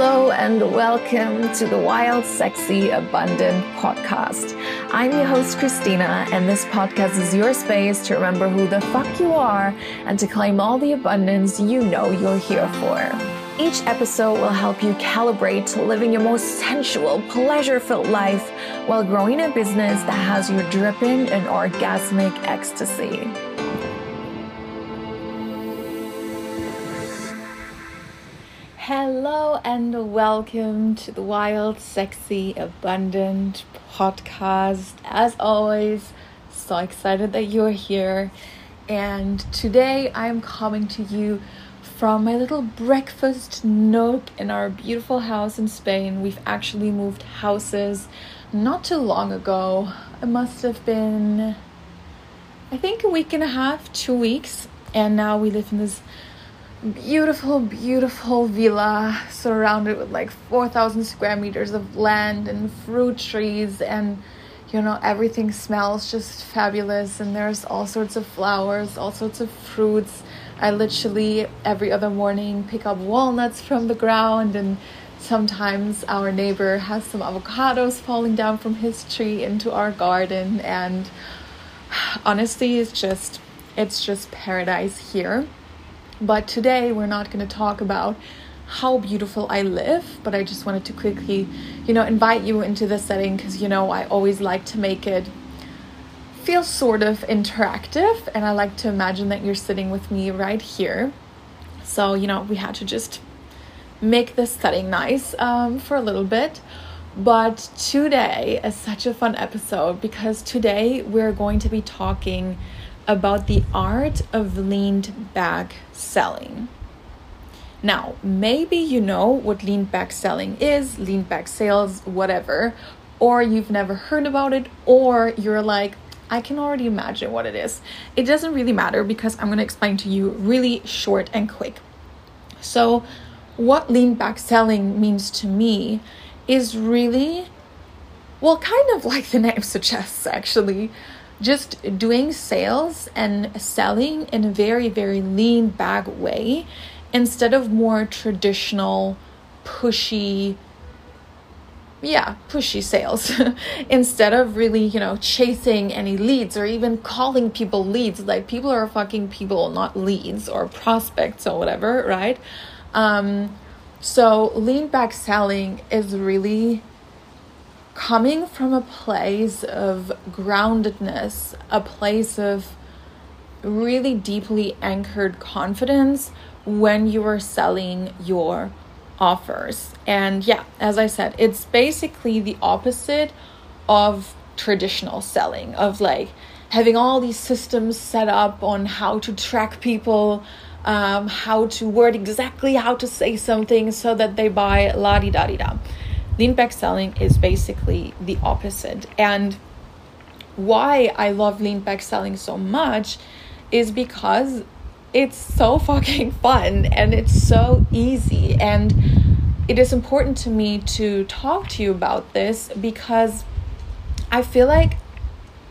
Hello and welcome to the Wild, Sexy, Abundant podcast. I'm your host, Christina, and this podcast is your space to remember who the fuck you are and to claim all the abundance you know you're here for. Each episode will help you calibrate to living your most sensual, pleasure filled life while growing a business that has you dripping in orgasmic ecstasy. Hello and welcome to the Wild, Sexy, Abundant podcast. As always, so excited that you're here. And today I'm coming to you from my little breakfast nook in our beautiful house in Spain. We've actually moved houses not too long ago. It must have been, I think, a week and a half, two weeks. And now we live in this beautiful, beautiful villa surrounded with like 4,000 square meters of land and fruit trees, and you know, everything smells just fabulous. And there's all sorts of flowers, all sorts of fruits. I literally every other morning pick up walnuts from the ground, and sometimes our neighbor has some avocados falling down from his tree into our garden. And honestly, it's just it's just paradise here but today we're not going to talk about how beautiful I live, but I just wanted to quickly, you know, invite you into the setting because, you know, I always like to make it feel sort of interactive and I like to imagine that you're sitting with me right here. So, you know, we had to just make this setting nice um, for a little bit. But today is such a fun episode because today we're going to be talking about the art of leaned back selling. Now, maybe you know what lean back selling is, lean back sales, whatever, or you've never heard about it, or you're like, I can already imagine what it is. It doesn't really matter because I'm going to explain to you really short and quick. So, what lean back selling means to me is really, well, kind of like the name suggests, actually just doing sales and selling in a very, very lean back way instead of more traditional, pushy, yeah, pushy sales. instead of really, you know, chasing any leads or even calling people leads. Like people are fucking people, not leads or prospects or whatever, right? Um, so lean back selling is really coming from a place of groundedness, a place of really deeply anchored confidence when you are selling your offers. And yeah, as I said, it's basically the opposite of traditional selling, of like having all these systems set up on how to track people, um, how to word exactly how to say something so that they buy la di da di da lean back selling is basically the opposite. And why I love lean back selling so much is because it's so fucking fun and it's so easy. And it is important to me to talk to you about this because I feel like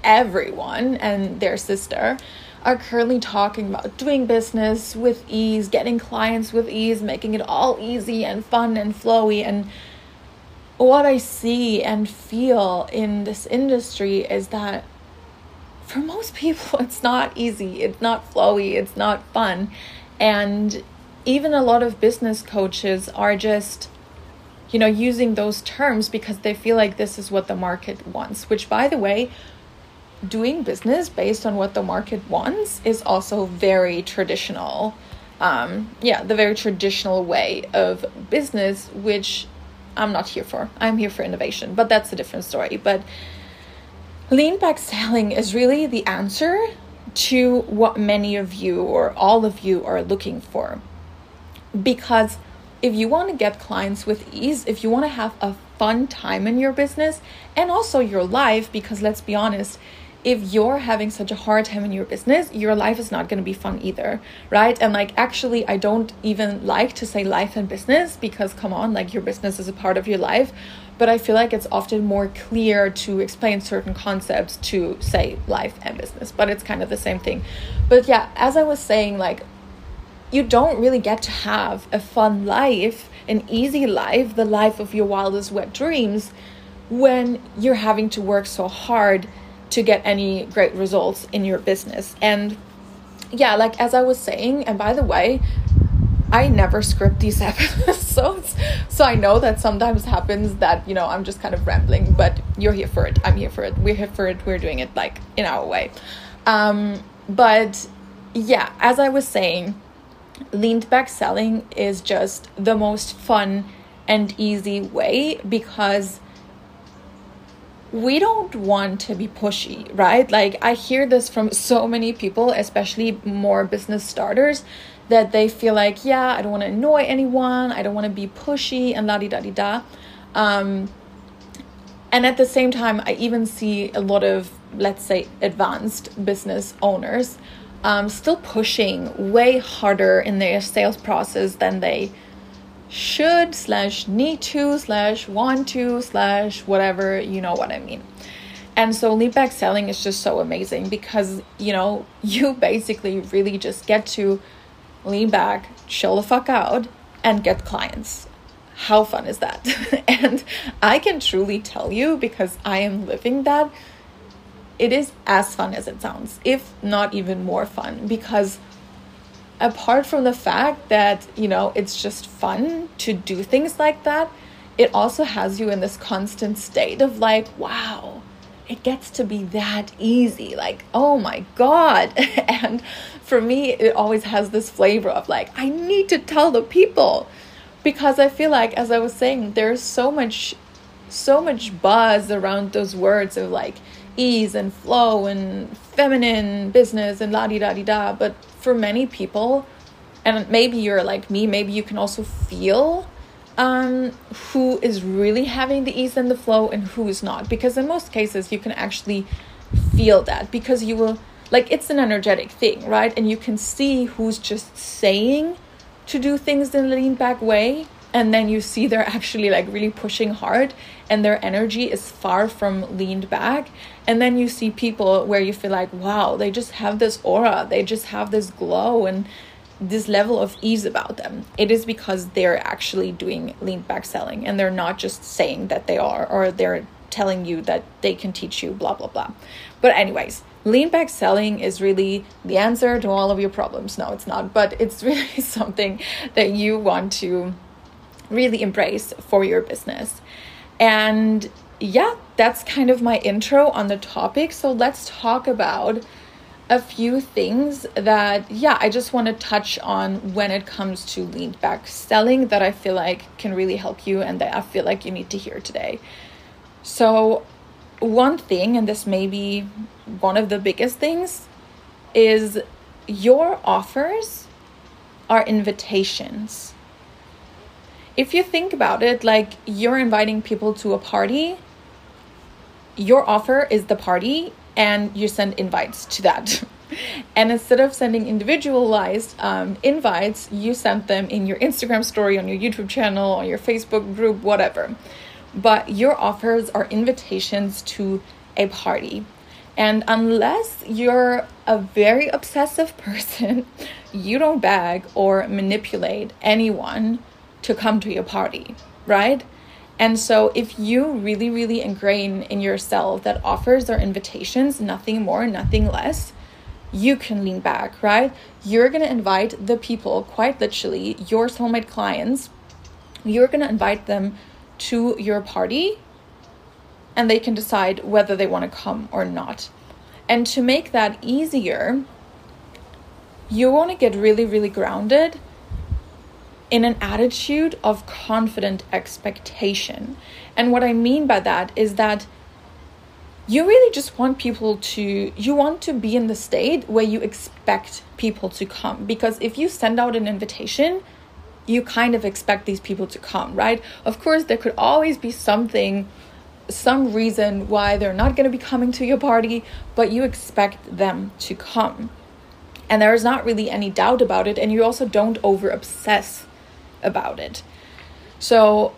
everyone and their sister are currently talking about doing business with ease, getting clients with ease, making it all easy and fun and flowy and what I see and feel in this industry is that for most people, it's not easy, it's not flowy, it's not fun. And even a lot of business coaches are just, you know, using those terms because they feel like this is what the market wants, which, by the way, doing business based on what the market wants is also very traditional. Um, yeah, the very traditional way of business, which I'm not here for. I'm here for innovation, but that's a different story. But lean back selling is really the answer to what many of you or all of you are looking for. Because if you want to get clients with ease, if you want to have a fun time in your business and also your life, because let's be honest, if you're having such a hard time in your business, your life is not going to be fun either, right? And like, actually, I don't even like to say life and business because, come on, like, your business is a part of your life. But I feel like it's often more clear to explain certain concepts to say life and business, but it's kind of the same thing. But yeah, as I was saying, like, you don't really get to have a fun life, an easy life, the life of your wildest wet dreams when you're having to work so hard to get any great results in your business. And yeah, like as I was saying, and by the way, I never script these episodes. So I know that sometimes happens that, you know, I'm just kind of rambling, but you're here for it. I'm here for it. We're here for it. We're doing it like in our way. Um, but yeah, as I was saying, leaned back selling is just the most fun and easy way because we don't want to be pushy, right? Like, I hear this from so many people, especially more business starters, that they feel like, yeah, I don't want to annoy anyone, I don't want to be pushy, and la di da di da. Um, and at the same time, I even see a lot of, let's say, advanced business owners um, still pushing way harder in their sales process than they should slash need to slash want to slash whatever you know what i mean. And so lead back selling is just so amazing because you know you basically really just get to lean back chill the fuck out and get clients. How fun is that? And i can truly tell you because i am living that it is as fun as it sounds if not even more fun because apart from the fact that, you know, it's just fun to do things like that, it also has you in this constant state of like, wow, it gets to be that easy. Like, oh my God. and for me, it always has this flavor of like, I need to tell the people. Because I feel like, as I was saying, there's so much, so much buzz around those words of like ease and flow and feminine business and la di da di da. But for many people, and maybe you're like me, maybe you can also feel um, who is really having the ease and the flow and who is not. Because in most cases, you can actually feel that because you will, like, it's an energetic thing, right? And you can see who's just saying to do things in a lean back way. And then you see they're actually like really pushing hard and their energy is far from leaned back. And then you see people where you feel like wow they just have this aura they just have this glow and this level of ease about them. It is because they're actually doing lean back selling and they're not just saying that they are or they're telling you that they can teach you blah blah blah. But anyways lean back selling is really the answer to all of your problems. No it's not but it's really something that you want to really embrace for your business and yeah, that's kind of my intro on the topic. So let's talk about a few things that, yeah, I just want to touch on when it comes to lean back selling that I feel like can really help you and that I feel like you need to hear today. So, one thing, and this may be one of the biggest things, is your offers are invitations if you think about it, like you're inviting people to a party, your offer is the party, and you send invites to that. and instead of sending individualized um, invites, you send them in your Instagram story, on your YouTube channel, on your Facebook group, whatever. But your offers are invitations to a party. And unless you're a very obsessive person, you don't bag or manipulate anyone to come to your party, right? And so, if you really, really ingrain in yourself that offers or invitations, nothing more, nothing less, you can lean back, right? You're gonna invite the people, quite literally, your soulmate clients, you're gonna invite them to your party and they can decide whether they wanna come or not. And to make that easier, you wanna get really, really grounded in an attitude of confident expectation. And what I mean by that is that you really just want people to you want to be in the state where you expect people to come. Because if you send out an invitation you kind of expect these people to come right? Of course there could always be something some reason why they're not going to be coming to your party but you expect them to come. And there is not really any doubt about it and you also don't over obsess about it. So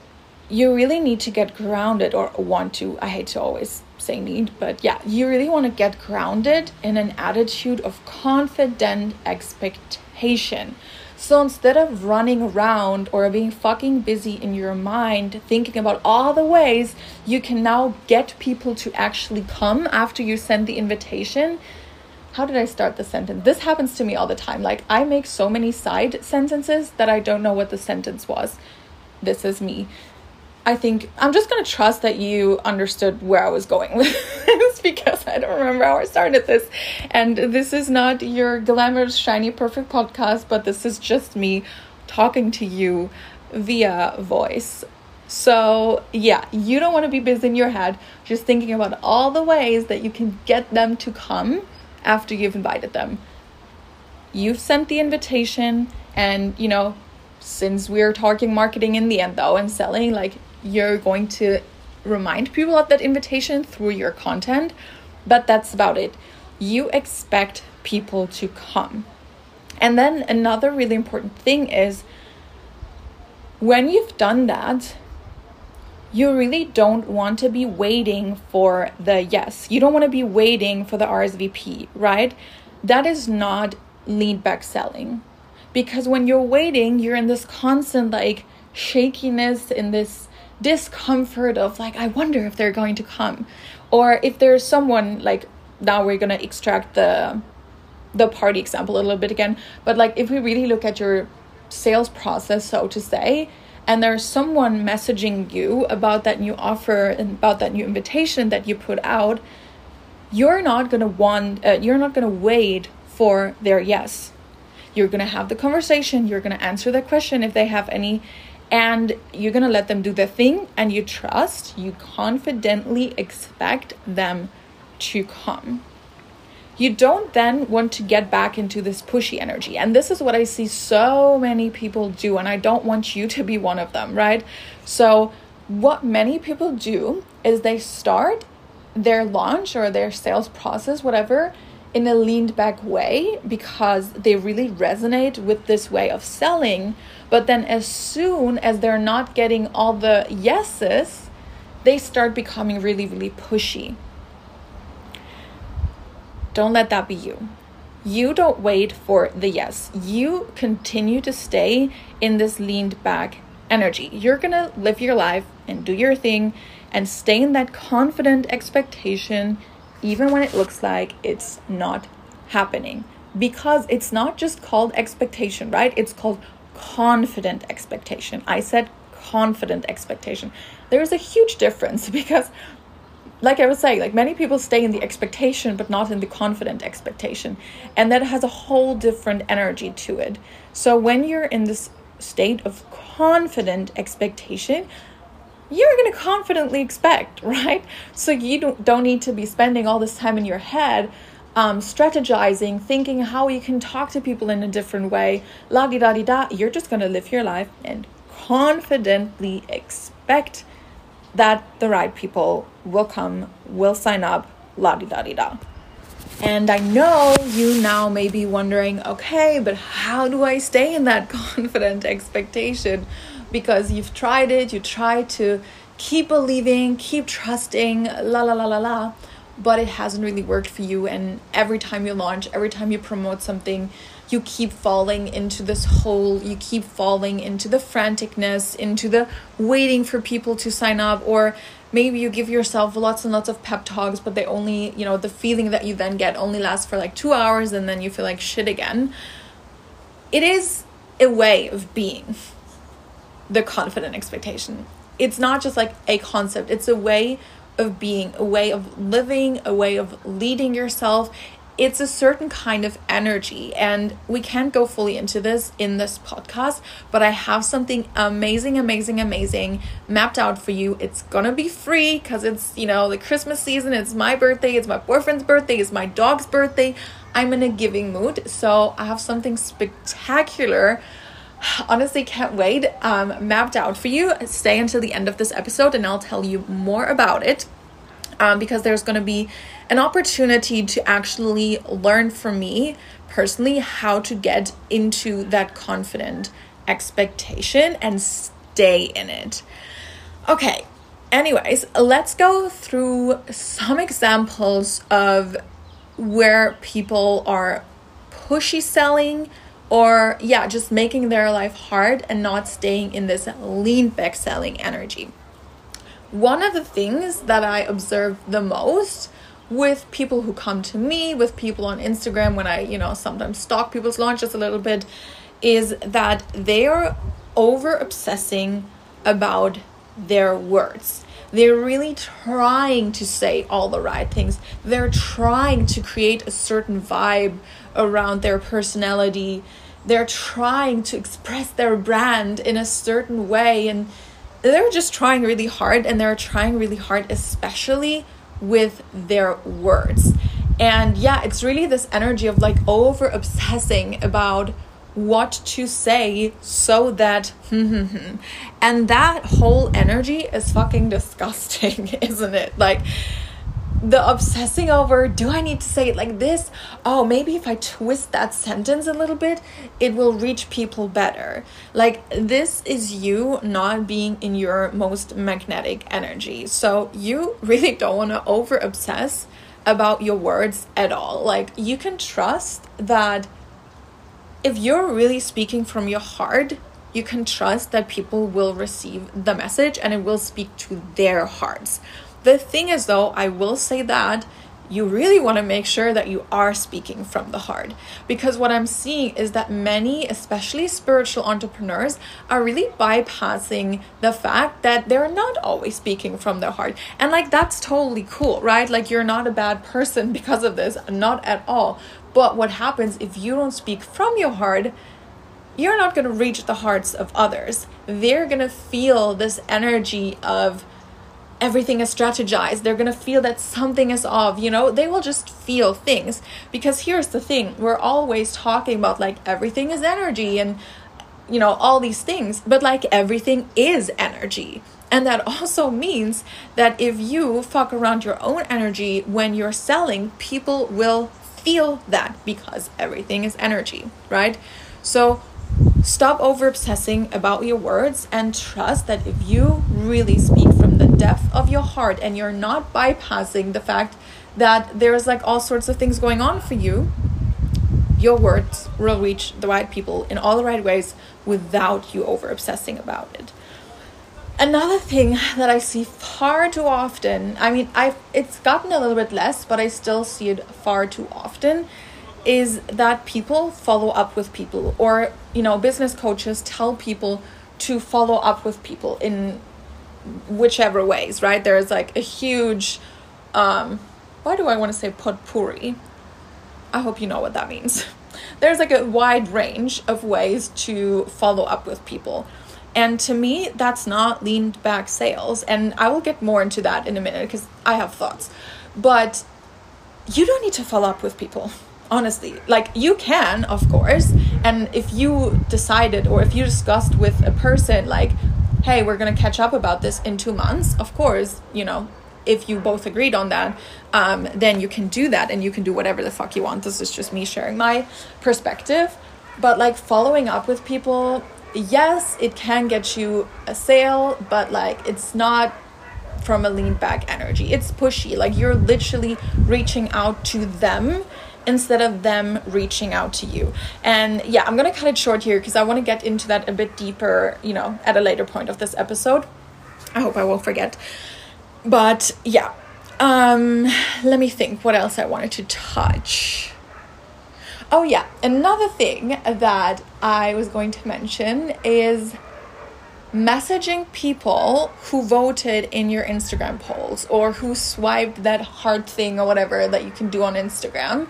you really need to get grounded or want to. I hate to always say need, but yeah, you really want to get grounded in an attitude of confident expectation. So instead of running around or being fucking busy in your mind thinking about all the ways you can now get people to actually come after you send the invitation, how did I start the sentence? This happens to me all the time. Like, I make so many side sentences that I don't know what the sentence was. This is me. I think I'm just to trust that you understood where I was going with this because I don't remember how I started this. And this is not your glamorous, shiny, perfect podcast, but this is just me talking to you via voice. So, yeah, you don't want to be busy in your head just thinking about all the ways that you can get them to come after you've invited them. You've sent the invitation, and you know, since we're talking marketing in the end though and selling, like you're going to remind people of that invitation through your content, but that's about it. You expect people to come. And then another really important thing is when you've done that, you really don't want to be waiting for the yes. You don't want to be waiting for the RSVP, right? That is not lead back selling. Because when you're waiting, you're in this constant like shakiness, in this discomfort of like, I wonder if they're going to come. Or if there's someone like now we're gonna extract the the party example a little bit again. But like if we really look at your sales process, so to say, and there's someone messaging you about that new offer and about that new invitation that you put out, you're not going to want, uh, you're not going to wait for their yes. You're going to have the conversation, you're going to answer the question if they have any, and you're going to let them do their thing, and you trust, you confidently expect them to come you don't then want to get back into this pushy energy. And this is what I see so many people do, and I don't want you to be one of them, right? So, what many people do is they start their launch or their sales process, whatever, in a leaned back way because they really resonate with this way of selling. But then, as soon as they're not getting all the yeses, they start becoming really, really pushy. Don't let that be you. You don't wait for the yes. You continue to stay in this leaned back energy. You're going to live your life and do your thing and stay in that confident expectation, even when it looks like it's not happening. Because it's not just called expectation, right? It's called confident expectation. I said confident expectation. There's a huge difference because like I was saying, like many people stay in the expectation, but not in the confident expectation. And that has a whole different energy to it. So when you're in this state of confident expectation, you're going to confidently expect, right? So you don't, don't need to be spending all this time in your head um, strategizing, thinking how you can talk to people in a different way, la di da di da. You're just going to live your life and confidently expect that the right people will come, will sign up, la di da di da. And I know you now may be wondering, okay, but how do I stay in that confident expectation? Because you've tried it, you try to keep believing, keep trusting, la la la la la, but it hasn't really worked for you. And every time you launch, every time you promote something, you keep falling into this hole, you keep falling into the franticness, into the waiting for people to sign up, or maybe you give yourself lots and lots of pep talks, but they only, you know, the feeling that you then get only lasts for like two hours and then you feel like shit again. It is a way of being the confident expectation. It's not just like a concept, it's a way of being, a way of living, a way of leading yourself it's a certain kind of energy and we can't go fully into this in this podcast but i have something amazing amazing amazing mapped out for you. It's gonna be free because it's you know the christmas season it's my birthday it's my boyfriend's birthday it's my dog's birthday. I'm in a giving mood so i have something spectacular. Honestly can't wait um, mapped out for you. Stay until the end of this episode and i'll tell you more about it um, because there's to be an opportunity to actually learn from me personally how to get into that confident expectation and stay in it. Okay, anyways, let's go through some examples of where people are pushy selling or yeah, just making their life hard and not staying in this lean back selling energy. One of the things that I observe the most with people who come to me, with people on Instagram, when I, you know, sometimes stalk people's launches a little bit, is that they are over obsessing about their words. They're really trying to say all the right things. They're trying to create a certain vibe around their personality. They're trying to express their brand in a certain way. And they're just trying really hard. And they're trying really hard, especially with their words. And yeah, it's really this energy of like over obsessing about what to say so that and that whole energy is fucking disgusting isn't it like the obsessing over do I need to say it like this? Oh, maybe if I twist that sentence a little bit, it will reach people better. Like, this is you not being in your most magnetic energy. So, you really don't want to over obsess about your words at all. Like, you can trust that if you're really speaking from your heart, you can trust that people will receive the message and it will speak to their hearts. The thing is, though, I will say that you really want to make sure that you are speaking from the heart. Because what I'm seeing is that many, especially spiritual entrepreneurs, are really bypassing the fact that they're not always speaking from their heart. And like, that's totally cool, right? Like, you're not a bad person because of this, not at all. But what happens if you don't speak from your heart? You're not going to reach the hearts of others. They're going to feel this energy of everything is strategized. They're going to feel that something is off, you know? They will just feel things. Because here's the thing we're always talking about like everything is energy and, you know, all these things, but like everything is energy. And that also means that if you fuck around your own energy when you're selling, people will feel that because everything is energy, right? So stop over obsessing about your words and trust that if you really speak from the depth of your heart and you're not bypassing the fact that there's like all sorts of things going on for you, your words will reach the right people in all the right ways without you over obsessing about it. Another thing that I see far too often, I mean, I've it's gotten a little bit less, but I still see it far too often, is that people follow up with people or, you know, business coaches tell people to follow up with people in whichever ways, right? There's like a huge um why do I want to say potpourri? I hope you know what that means. There's like a wide range of ways to follow up with people and to me, that's not leaned back sales. And I will get more into that in a minute because I have thoughts. But you don't need to follow up with people, honestly. Like, you can, of course. And if you decided or if you discussed with a person, like, hey, we're to catch up about this in two months, of course, you know, if you both agreed on that, um, then you can do that and you can do whatever the fuck you want. This is just me sharing my perspective. But like following up with people yes, it can get you a sale, but like it's not from a lean back energy. It's pushy. Like you're literally reaching out to them instead of them reaching out to you. And yeah, I'm going to cut it short here because I want to get into that a bit deeper, you know, at a later point of this episode. I hope I won't forget. But yeah. Um let me think what else I wanted to touch. Oh, yeah. Another thing that I was going to mention is messaging people who voted in your Instagram polls or who swiped that heart thing or whatever that you can do on Instagram.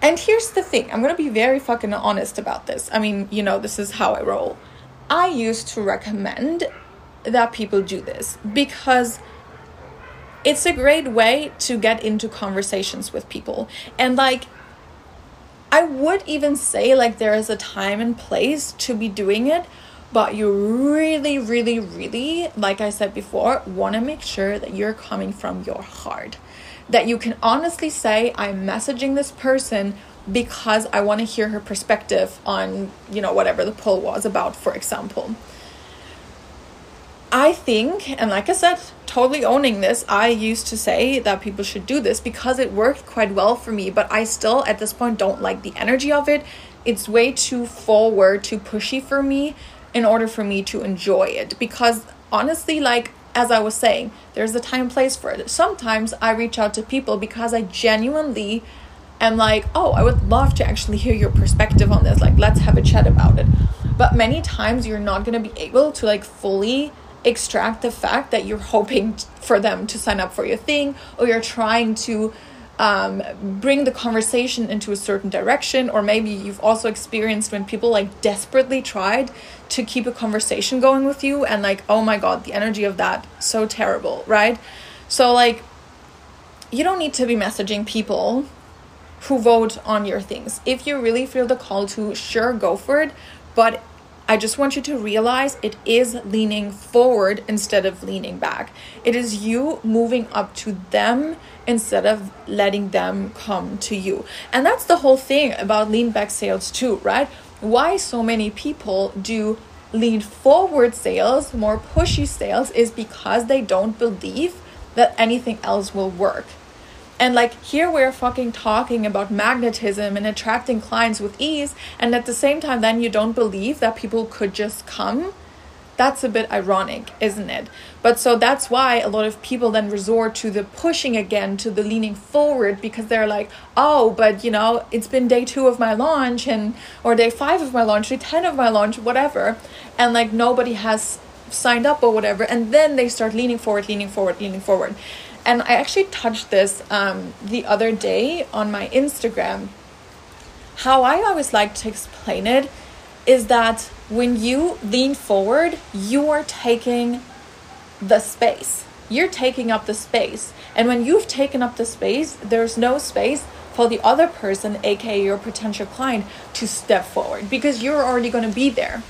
And here's the thing I'm gonna be very fucking honest about this. I mean, you know, this is how I roll. I used to recommend that people do this because it's a great way to get into conversations with people. And like, I would even say like there is a time and place to be doing it, but you really, really, really, like I said before, want to make sure that you're coming from your heart. That you can honestly say, I'm messaging this person because I want to hear her perspective on, you know, whatever the poll was about, for example. I think, and like I said, totally owning this, I used to say that people should do this because it worked quite well for me, but I still at this point don't like the energy of it it's way too forward, too pushy for me in order for me to enjoy it. Because honestly, like as I was saying, there's a time and place for it. Sometimes I reach out to people because I genuinely am like, oh, I would love to actually hear your perspective on this. Like, let's have a chat about it. But many times you're not going to be able to like fully extract the fact that you're hoping for them to sign up for your thing or you're trying to um, bring the conversation into a certain direction or maybe you've also experienced when people like desperately tried to keep a conversation going with you and like oh my god the energy of that so terrible right so like you don't need to be messaging people who vote on your things if you really feel the call to sure go for it but I just want you to realize it is leaning forward instead of leaning back. It is you moving up to them instead of letting them come to you. And that's the whole thing about lean back sales, too, right? Why so many people do lean forward sales, more pushy sales, is because they don't believe that anything else will work. And like here we're fucking talking about magnetism and attracting clients with ease, and at the same time, then you don't believe that people could just come. That's a bit ironic, isn't it? But so that's why a lot of people then resort to the pushing again, to the leaning forward, because they're like, oh, but you know, it's been day two of my launch, and or day five of my launch, day 10 of my launch, whatever. And like nobody has signed up or whatever. And then they start leaning forward, leaning forward, leaning forward and I actually touched this um, the other day on my Instagram. How I always like to explain it is that when you lean forward, you are taking the space. You're taking up the space. And when you've taken up the space, there's no space for the other person, aka your potential client, to step forward because you're already going to be there.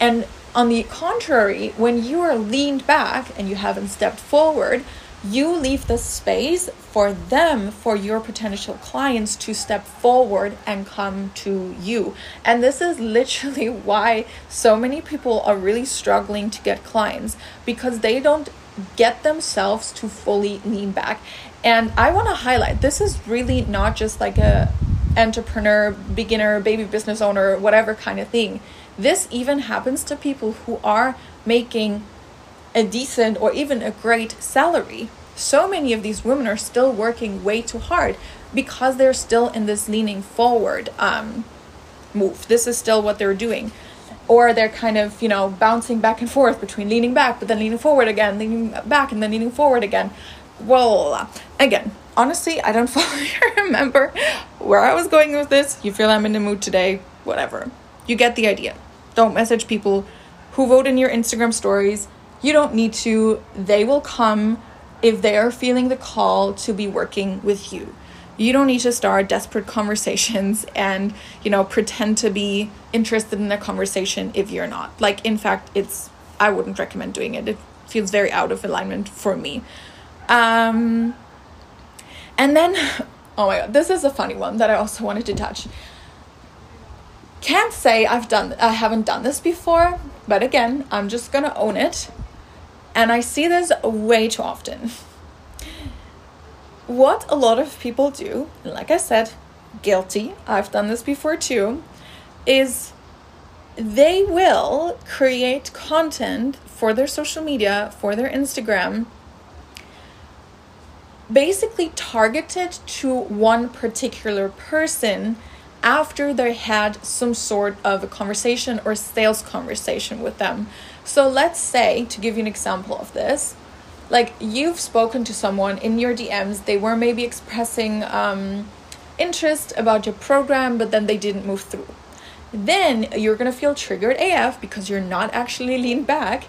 And on the contrary, when you are leaned back and you haven't stepped forward, you leave the space for them, for your potential clients to step forward and come to you. And this is literally why so many people are really struggling to get clients because they don't get themselves to fully lean back. And I want to highlight this is really not just like a entrepreneur, beginner, baby business owner, whatever kind of thing. This even happens to people who are making a decent or even a great salary. So many of these women are still working way too hard because they're still in this leaning forward um, move. This is still what they're doing. Or they're kind of, you know, bouncing back and forth between leaning back, but then leaning forward again, leaning back, and then leaning forward again. Well, again, honestly, I don't fully remember where I was going with this. You feel I'm in the mood today, whatever. You get the idea. Don't message people who vote in your Instagram stories you don't need to. They will come if they are feeling the call to be working with you. You don't need to start desperate conversations and, you know, pretend to be interested in a conversation if you're not. Like, in fact, it's, I wouldn't recommend doing it. It feels very out of alignment for me. Um, and then, oh my god, this is a funny one that I also wanted to touch. Can't say I've done, I haven't done this before, but again, I'm just gonna own it and I see this way too often. What a lot of people do, like I said, guilty, I've done this before too, is they will create content for their social media, for their Instagram, basically targeted to one particular person after they had some sort of a conversation or sales conversation with them. So let's say, to give you an example of this, like you've spoken to someone in your DMs, they were maybe expressing um, interest about your program, but then they didn't move through. Then you're gonna feel triggered AF because you're not actually leaned back,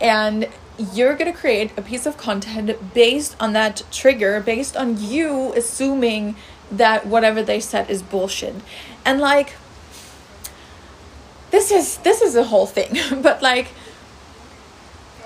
and you're gonna create a piece of content based on that trigger, based on you assuming that whatever they said is bullshit. And like, this is this is a whole thing, but like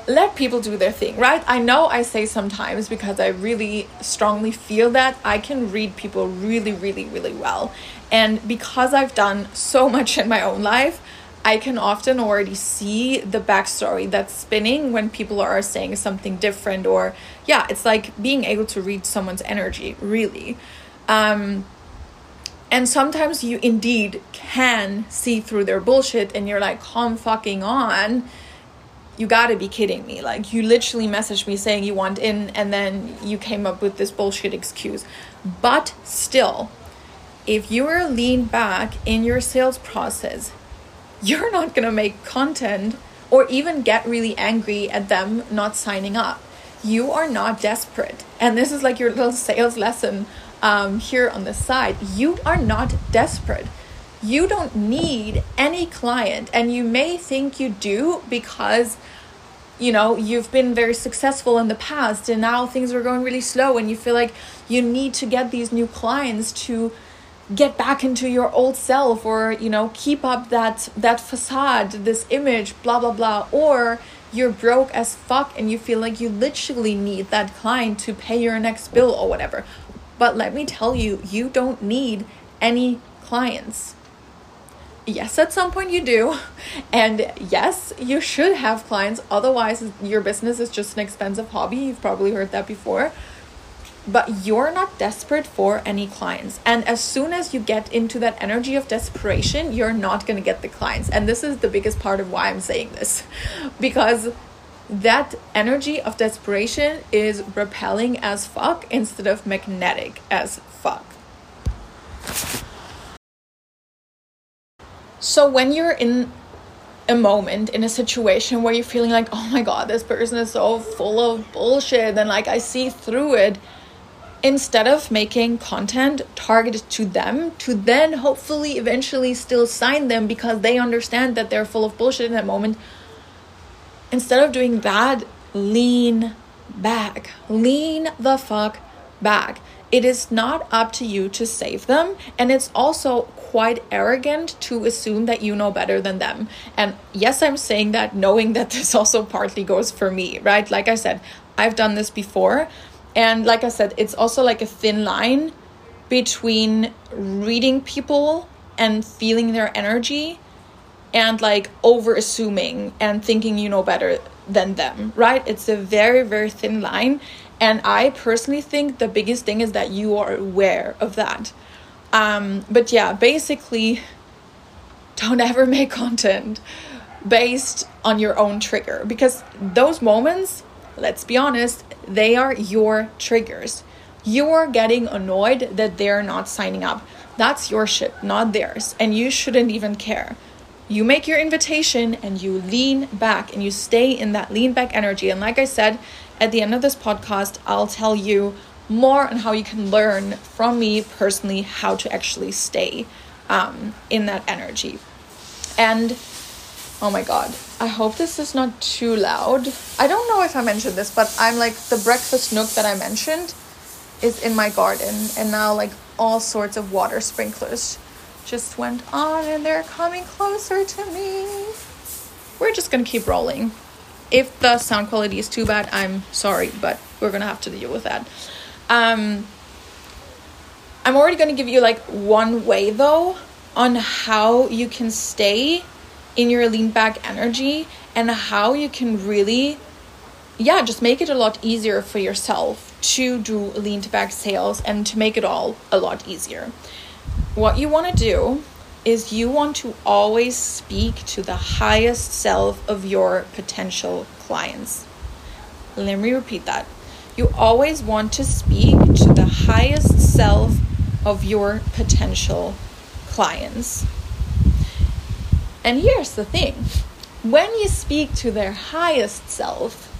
let people do their thing, right? I know I say sometimes because I really strongly feel that I can read people really, really, really well. And because I've done so much in my own life, I can often already see the backstory that's spinning when people are saying something different, or yeah, it's like being able to read someone's energy, really. Um, and sometimes you indeed can see through their bullshit and you're like, come fucking on. You gotta be kidding me. Like, you literally messaged me saying you want in, and then you came up with this bullshit excuse. But still, if you're lean back in your sales process, you're not gonna make content or even get really angry at them not signing up. You are not desperate. And this is like your little sales lesson um, here on the side, you are not desperate. You don't need any client, and you may think you do because you know you've been very successful in the past and now things are going really slow and you feel like you need to get these new clients to get back into your old self or you know keep up that that facade this image blah blah blah or you're broke as fuck and you feel like you literally need that client to pay your next bill or whatever but let me tell you, you don't need any clients. Yes, at some point you do. And yes, you should have clients. Otherwise, your business is just an expensive hobby. You've probably heard that before. But you're not desperate for any clients. And as soon as you get into that energy of desperation, you're not going to get the clients. And this is the biggest part of why I'm saying this. Because that energy of desperation is repelling as fuck instead of magnetic as fuck. So when you're in a moment in a situation where you're feeling like, oh my god, this person is so full of bullshit, and like I see through it, instead of making content targeted to them to then hopefully eventually still sign them because they understand that they're full of bullshit in that moment instead of doing that, lean back. Lean the fuck back. It is not up to you to save them, and it's also quite arrogant to assume that you know better than them. And yes, I'm saying that knowing that this also partly goes for me, right? Like I said, I've done this before, and like I said, it's also like a thin line between reading people and feeling their energy and like over assuming and thinking you know better than them, right? It's a very, very thin line. And I personally think the biggest thing is that you are aware of that. Um, but yeah, basically, don't ever make content based on your own trigger because those moments, let's be honest, they are your triggers. You're getting annoyed that they're not signing up. That's your shit, not theirs. And you shouldn't even care you make your invitation and you lean back and you stay in that lean back energy. And like I said, at the end of this podcast, I'll tell you more on how you can learn from me personally how to actually stay um, in that energy. And oh my god, I hope this is not too loud. I don't know if I mentioned this, but I'm like the breakfast nook that I mentioned is in my garden, and now like all sorts of water sprinklers just went on and they're coming closer to me. We're just gonna keep rolling. If the sound quality is too bad, I'm sorry, but we're gonna have to deal with that. Um, I'm already gonna give you like one way though on how you can stay in your lean back energy and how you can really yeah just make it a lot easier for yourself to do lean back sales and to make it all a lot easier what you want to do is you want to always speak to the highest self of your potential clients. Let me repeat that. You always want to speak to the highest self of your potential clients. And here's the thing when you speak to their highest self,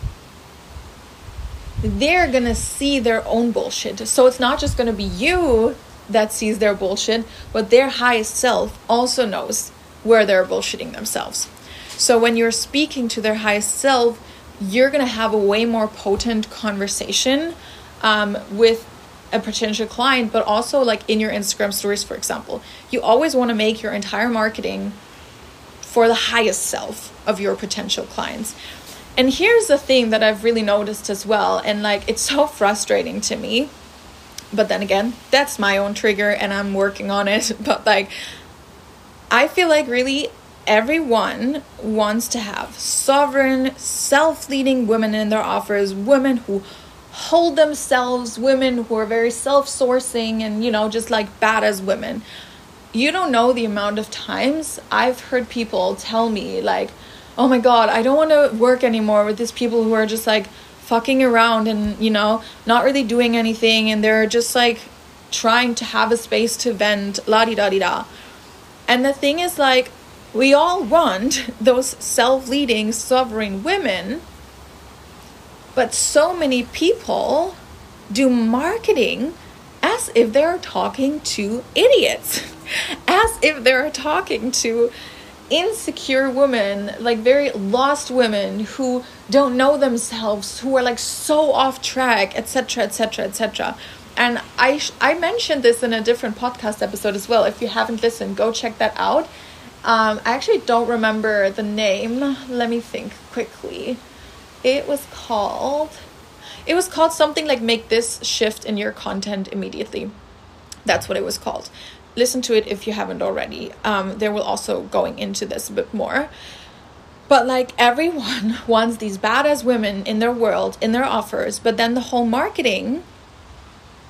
they're gonna see their own bullshit. So it's not just gonna be you that sees their bullshit, but their highest self also knows where they're bullshitting themselves. So when you're speaking to their highest self, you're gonna have a way more potent conversation um, with a potential client, but also like in your Instagram stories, for example. You always wanna make your entire marketing for the highest self of your potential clients. And here's the thing that I've really noticed as well, and like it's so frustrating to me but then again, that's my own trigger and I'm working on it. But like, I feel like really everyone wants to have sovereign, self leading women in their offers, women who hold themselves women who are very self-sourcing and you know just like bad as women you don't know the amount of times i've heard people tell me like oh my god i don't want to work anymore with these people who are just like fucking around and you know not really doing anything and they're just like trying to have a space to vent la di da di da. And the thing is like we all want those self-leading sovereign women but so many people do marketing as if they're talking to idiots, as if they're talking to insecure women, like very lost women who don't know themselves, who are like so off track, etc., etc., etc. And I sh- I mentioned this in a different podcast episode as well. If you haven't listened, go check that out. Um, I actually don't remember the name. Let me think quickly. It was called it was called something like make this shift in your content immediately. That's what it was called. Listen to it if you haven't already. Um, there will also going into this a bit more. But like everyone wants these badass women in their world, in their offers, but then the whole marketing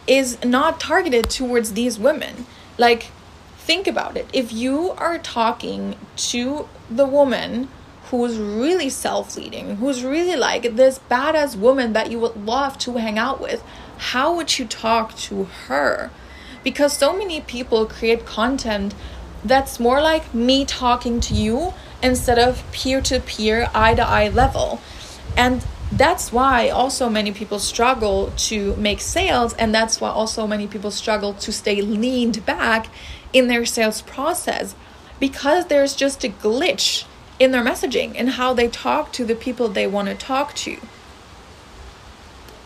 is not targeted towards these women. Like, think about it. If you are talking to the woman who's really self leading, who's really like this badass woman that you would love to hang out with, how would you talk to her? Because so many people create content that's more like me talking to you instead of peer to peer, eye to eye level. And that's why also many people struggle to make sales, and that's why also many people struggle to stay leaned back in their sales process because there's just a glitch in their messaging and how they talk to the people they want to talk to.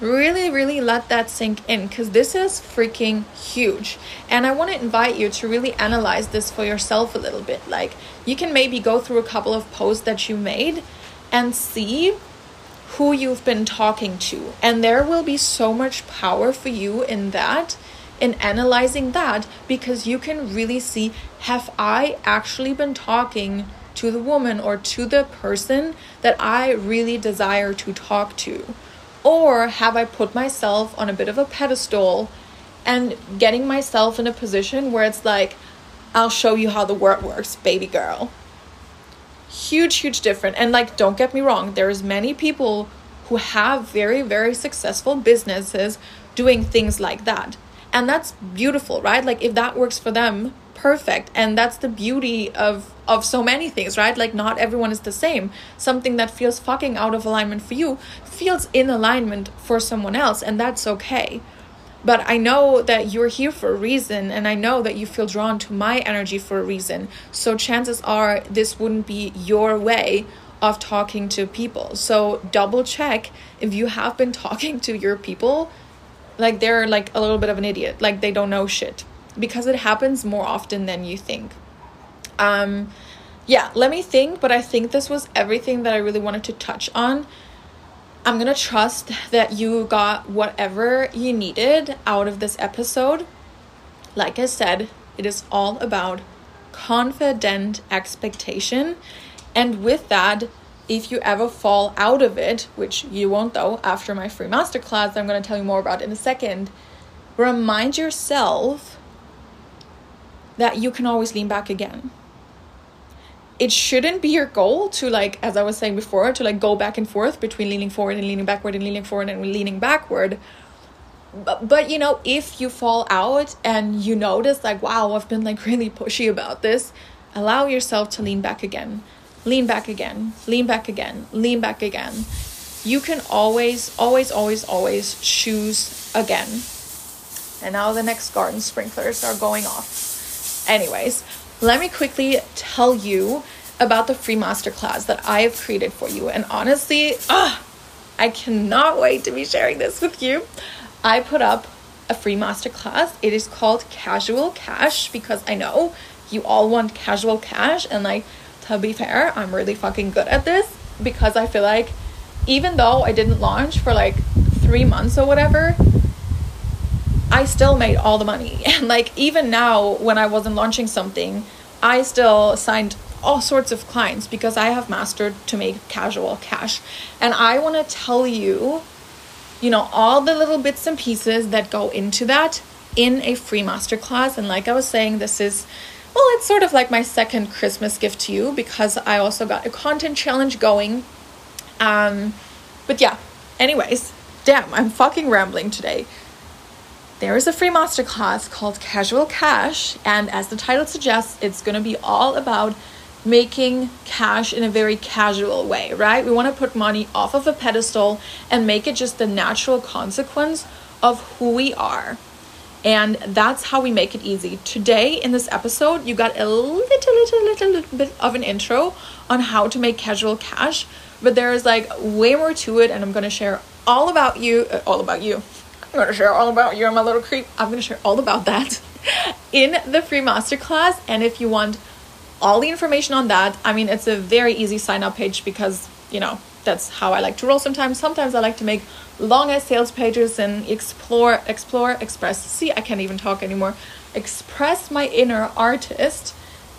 Really, really let that sink in because this is freaking huge. And I want to invite you to really analyze this for yourself a little bit. Like, you can maybe go through a couple of posts that you made and see who you've been talking to. And there will be so much power for you in that, in analyzing that, because you can really see have I actually been talking to the woman or to the person that I really desire to talk to? Or have I put myself on a bit of a pedestal and getting myself in a position where it's like, I'll show you how the world works, baby girl. Huge, huge difference. And like, don't get me wrong, there's many people who have very, very successful businesses doing things like that. And that's beautiful, right? Like, if that works for them, perfect and that's the beauty of of so many things right like not everyone is the same something that feels fucking out of alignment for you feels in alignment for someone else and that's okay but I know that you're here for a reason, and I know that you feel drawn to my energy for a reason. So, chances are this wouldn't be your way of talking to people. So, double check if you have been talking to your people like they're like a little bit of an idiot, like they don't know shit because it happens more often than you think. Um, yeah, let me think, but I think this was everything that I really wanted to touch on. I'm gonna trust that you got whatever you needed out of this episode. Like I said, it is all about confident expectation. And with that, if you ever fall out of it, which you won't though, after my free masterclass, I'm gonna tell you more about in a second, remind yourself that you can always lean back again. It shouldn't be your goal to like, as I was saying before, to like go back and forth between leaning forward and leaning backward and leaning forward and leaning backward. But, but you know, if you fall out and you notice like, wow, I've been like really pushy about this, allow yourself to lean back again. Lean back again. Lean back again. Lean back again. You can always, always, always, always choose again. And now the next garden sprinklers are going off. Anyways, let me quickly tell you about the free masterclass that I have created for you. And honestly, ah, I cannot wait to be sharing this with you. I put up a free masterclass. It is called Casual Cash because I know you all want casual cash. And like, to be fair, I'm really fucking good at this because I feel like even though I didn't launch for like three months or whatever, I still made all the money. And like even now when I wasn't launching something, I still signed all sorts of clients because I have mastered to make casual cash. And I want to tell you you know, all the little bits and pieces that go into that in a free masterclass. And like I was saying, this is well, it's sort of like my second Christmas gift to you because I also got a content challenge going. Um, but yeah, anyways, damn, I'm fucking rambling today. There is a free masterclass called Casual Cash, and as the title suggests, it's going to be all about making cash in a very casual way, right? We want to put money off of a pedestal and make it just the natural consequence of who we are. And that's how we make it easy. Today, in this episode, you got a little, little, little, little bit of an intro on how to make casual cash, but there is like way more to it, and I'm gonna share all about you, uh, all about you. I'm gonna share all about you, and my little creep. I'm gonna share all about that in the free masterclass. And if you want all the information on that, I mean, it's a very easy sign up page because, you know, that's how I like to roll sometimes. Sometimes I like to make long as sales pages and explore, explore, express. See, I can't even talk anymore. Express my inner artist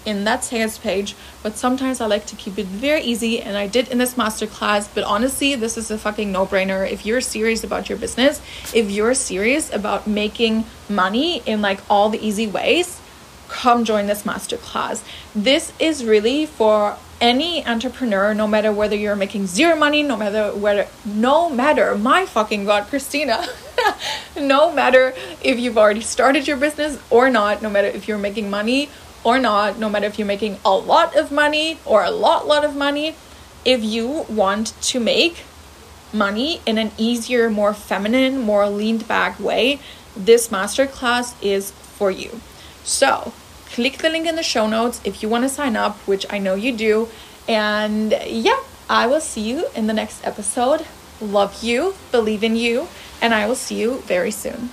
in that sales page, but sometimes I like to keep it very easy, and I did in this masterclass. But honestly, this is a fucking no brainer. If you're serious about your business, if you're serious about making money in like all the easy ways, come join this masterclass. This is really for any entrepreneur, no matter whether you're making zero money, no matter whether, no matter, my fucking God, Christina, no matter if you've already started your business or not, no matter if you're making money or not, no matter if you're making a lot of money or a lot, lot of money, if you want to make money in an easier, more feminine, more leaned back way, this masterclass is for you. So, click the link in the show notes if you want to sign up, which I know you do. And yeah, I will see you in the next episode. Love you, believe in you, and I will see you very soon.